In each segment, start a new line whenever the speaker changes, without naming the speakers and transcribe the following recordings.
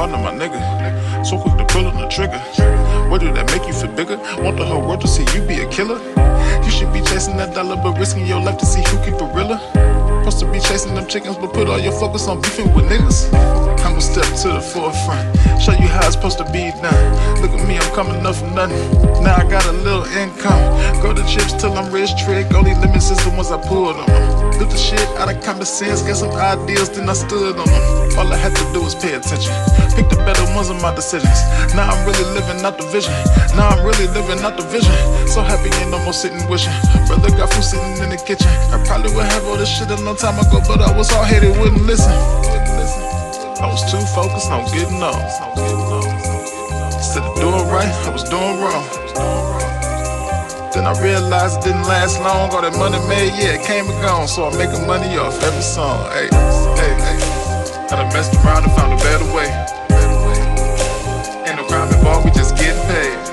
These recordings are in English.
partner, my nigga. So quick to pull on the trigger. What do that make you feel bigger? Want the whole world to see you be a killer? You should be chasing that dollar, but risking your life to see who keep it realer. Supposed to be chasing them chickens, but put all your focus on beefing with niggas. I'ma step to the forefront, show you how it's supposed to be done. Look at me, I'm coming up from nothing. Now I got a little income. Grow the chips till I'm rich, trick. Only limits is the ones I pulled on them. Built the shit out of common sense, got some ideas, then I stood on them. All I had to do was pay attention. Pick the better ones of my decisions. Now I'm really living out the vision. Now I'm really living out the vision. So happy ain't no more sitting wishing. Brother got food sitting in the kitchen. I probably would have all this shit a long time ago, but I was hard headed, wouldn't listen. I was too focused on getting off. Instead of doing right, I was doing wrong. Then I realized it didn't last long. All that money made, yeah, it came and gone. So I'm making money off every song. Hey, hey, hey. I done messed around and found a better way. Ain't no crime involved, we just getting paid.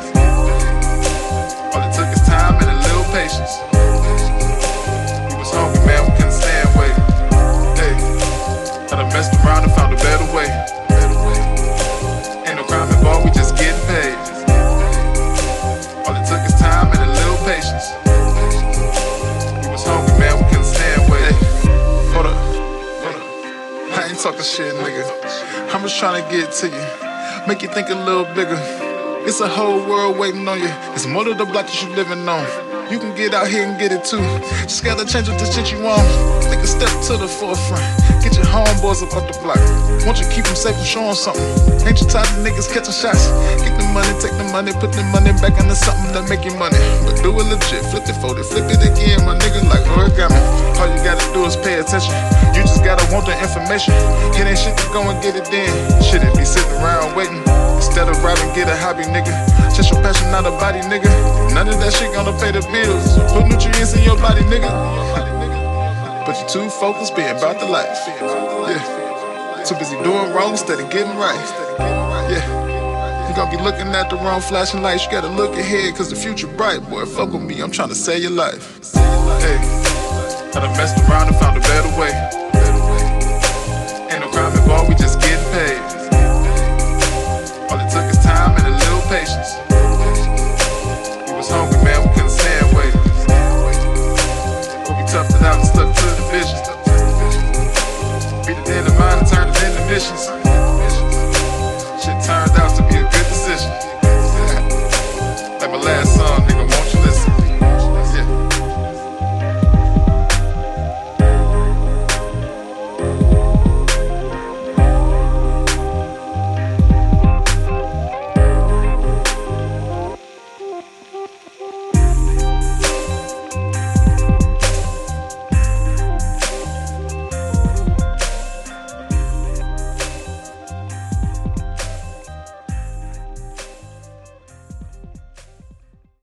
Shit, nigga. I'm just trying to get to you. Make you think a little bigger. It's a whole world waiting on you. It's more to the block that you're living on. You can get out here and get it too. Just gotta change what the shit you want. Take a step to the forefront. Get your homeboys up off the block. Want you keep them safe and show 'em something. Ain't you tired of niggas catching shots? Get the money, take the money, put the money back into something that make you money. But do it legit, flip it, fold it, flip it again, my nigga, like origami. All you gotta do is pay attention. You just gotta want the information. It ain't shit to go and get it then. It be sitting around waiting. Instead of robbing, get a hobby, nigga. Chase your passion, not a body, nigga. None of that shit gonna pay the bills. Put nutrients in your body, nigga. but you too focused being about the life. Yeah. Too busy doing wrong instead of getting right. Yeah. You gonna be looking at the wrong flashing lights. You gotta look ahead, cause the future bright. Boy, fuck with me, I'm trying to save your life. Hey, I done messed around and found a better way. Up to the vision. Beat the in the mind and turned it into missions. Shit turned out to be a good decision.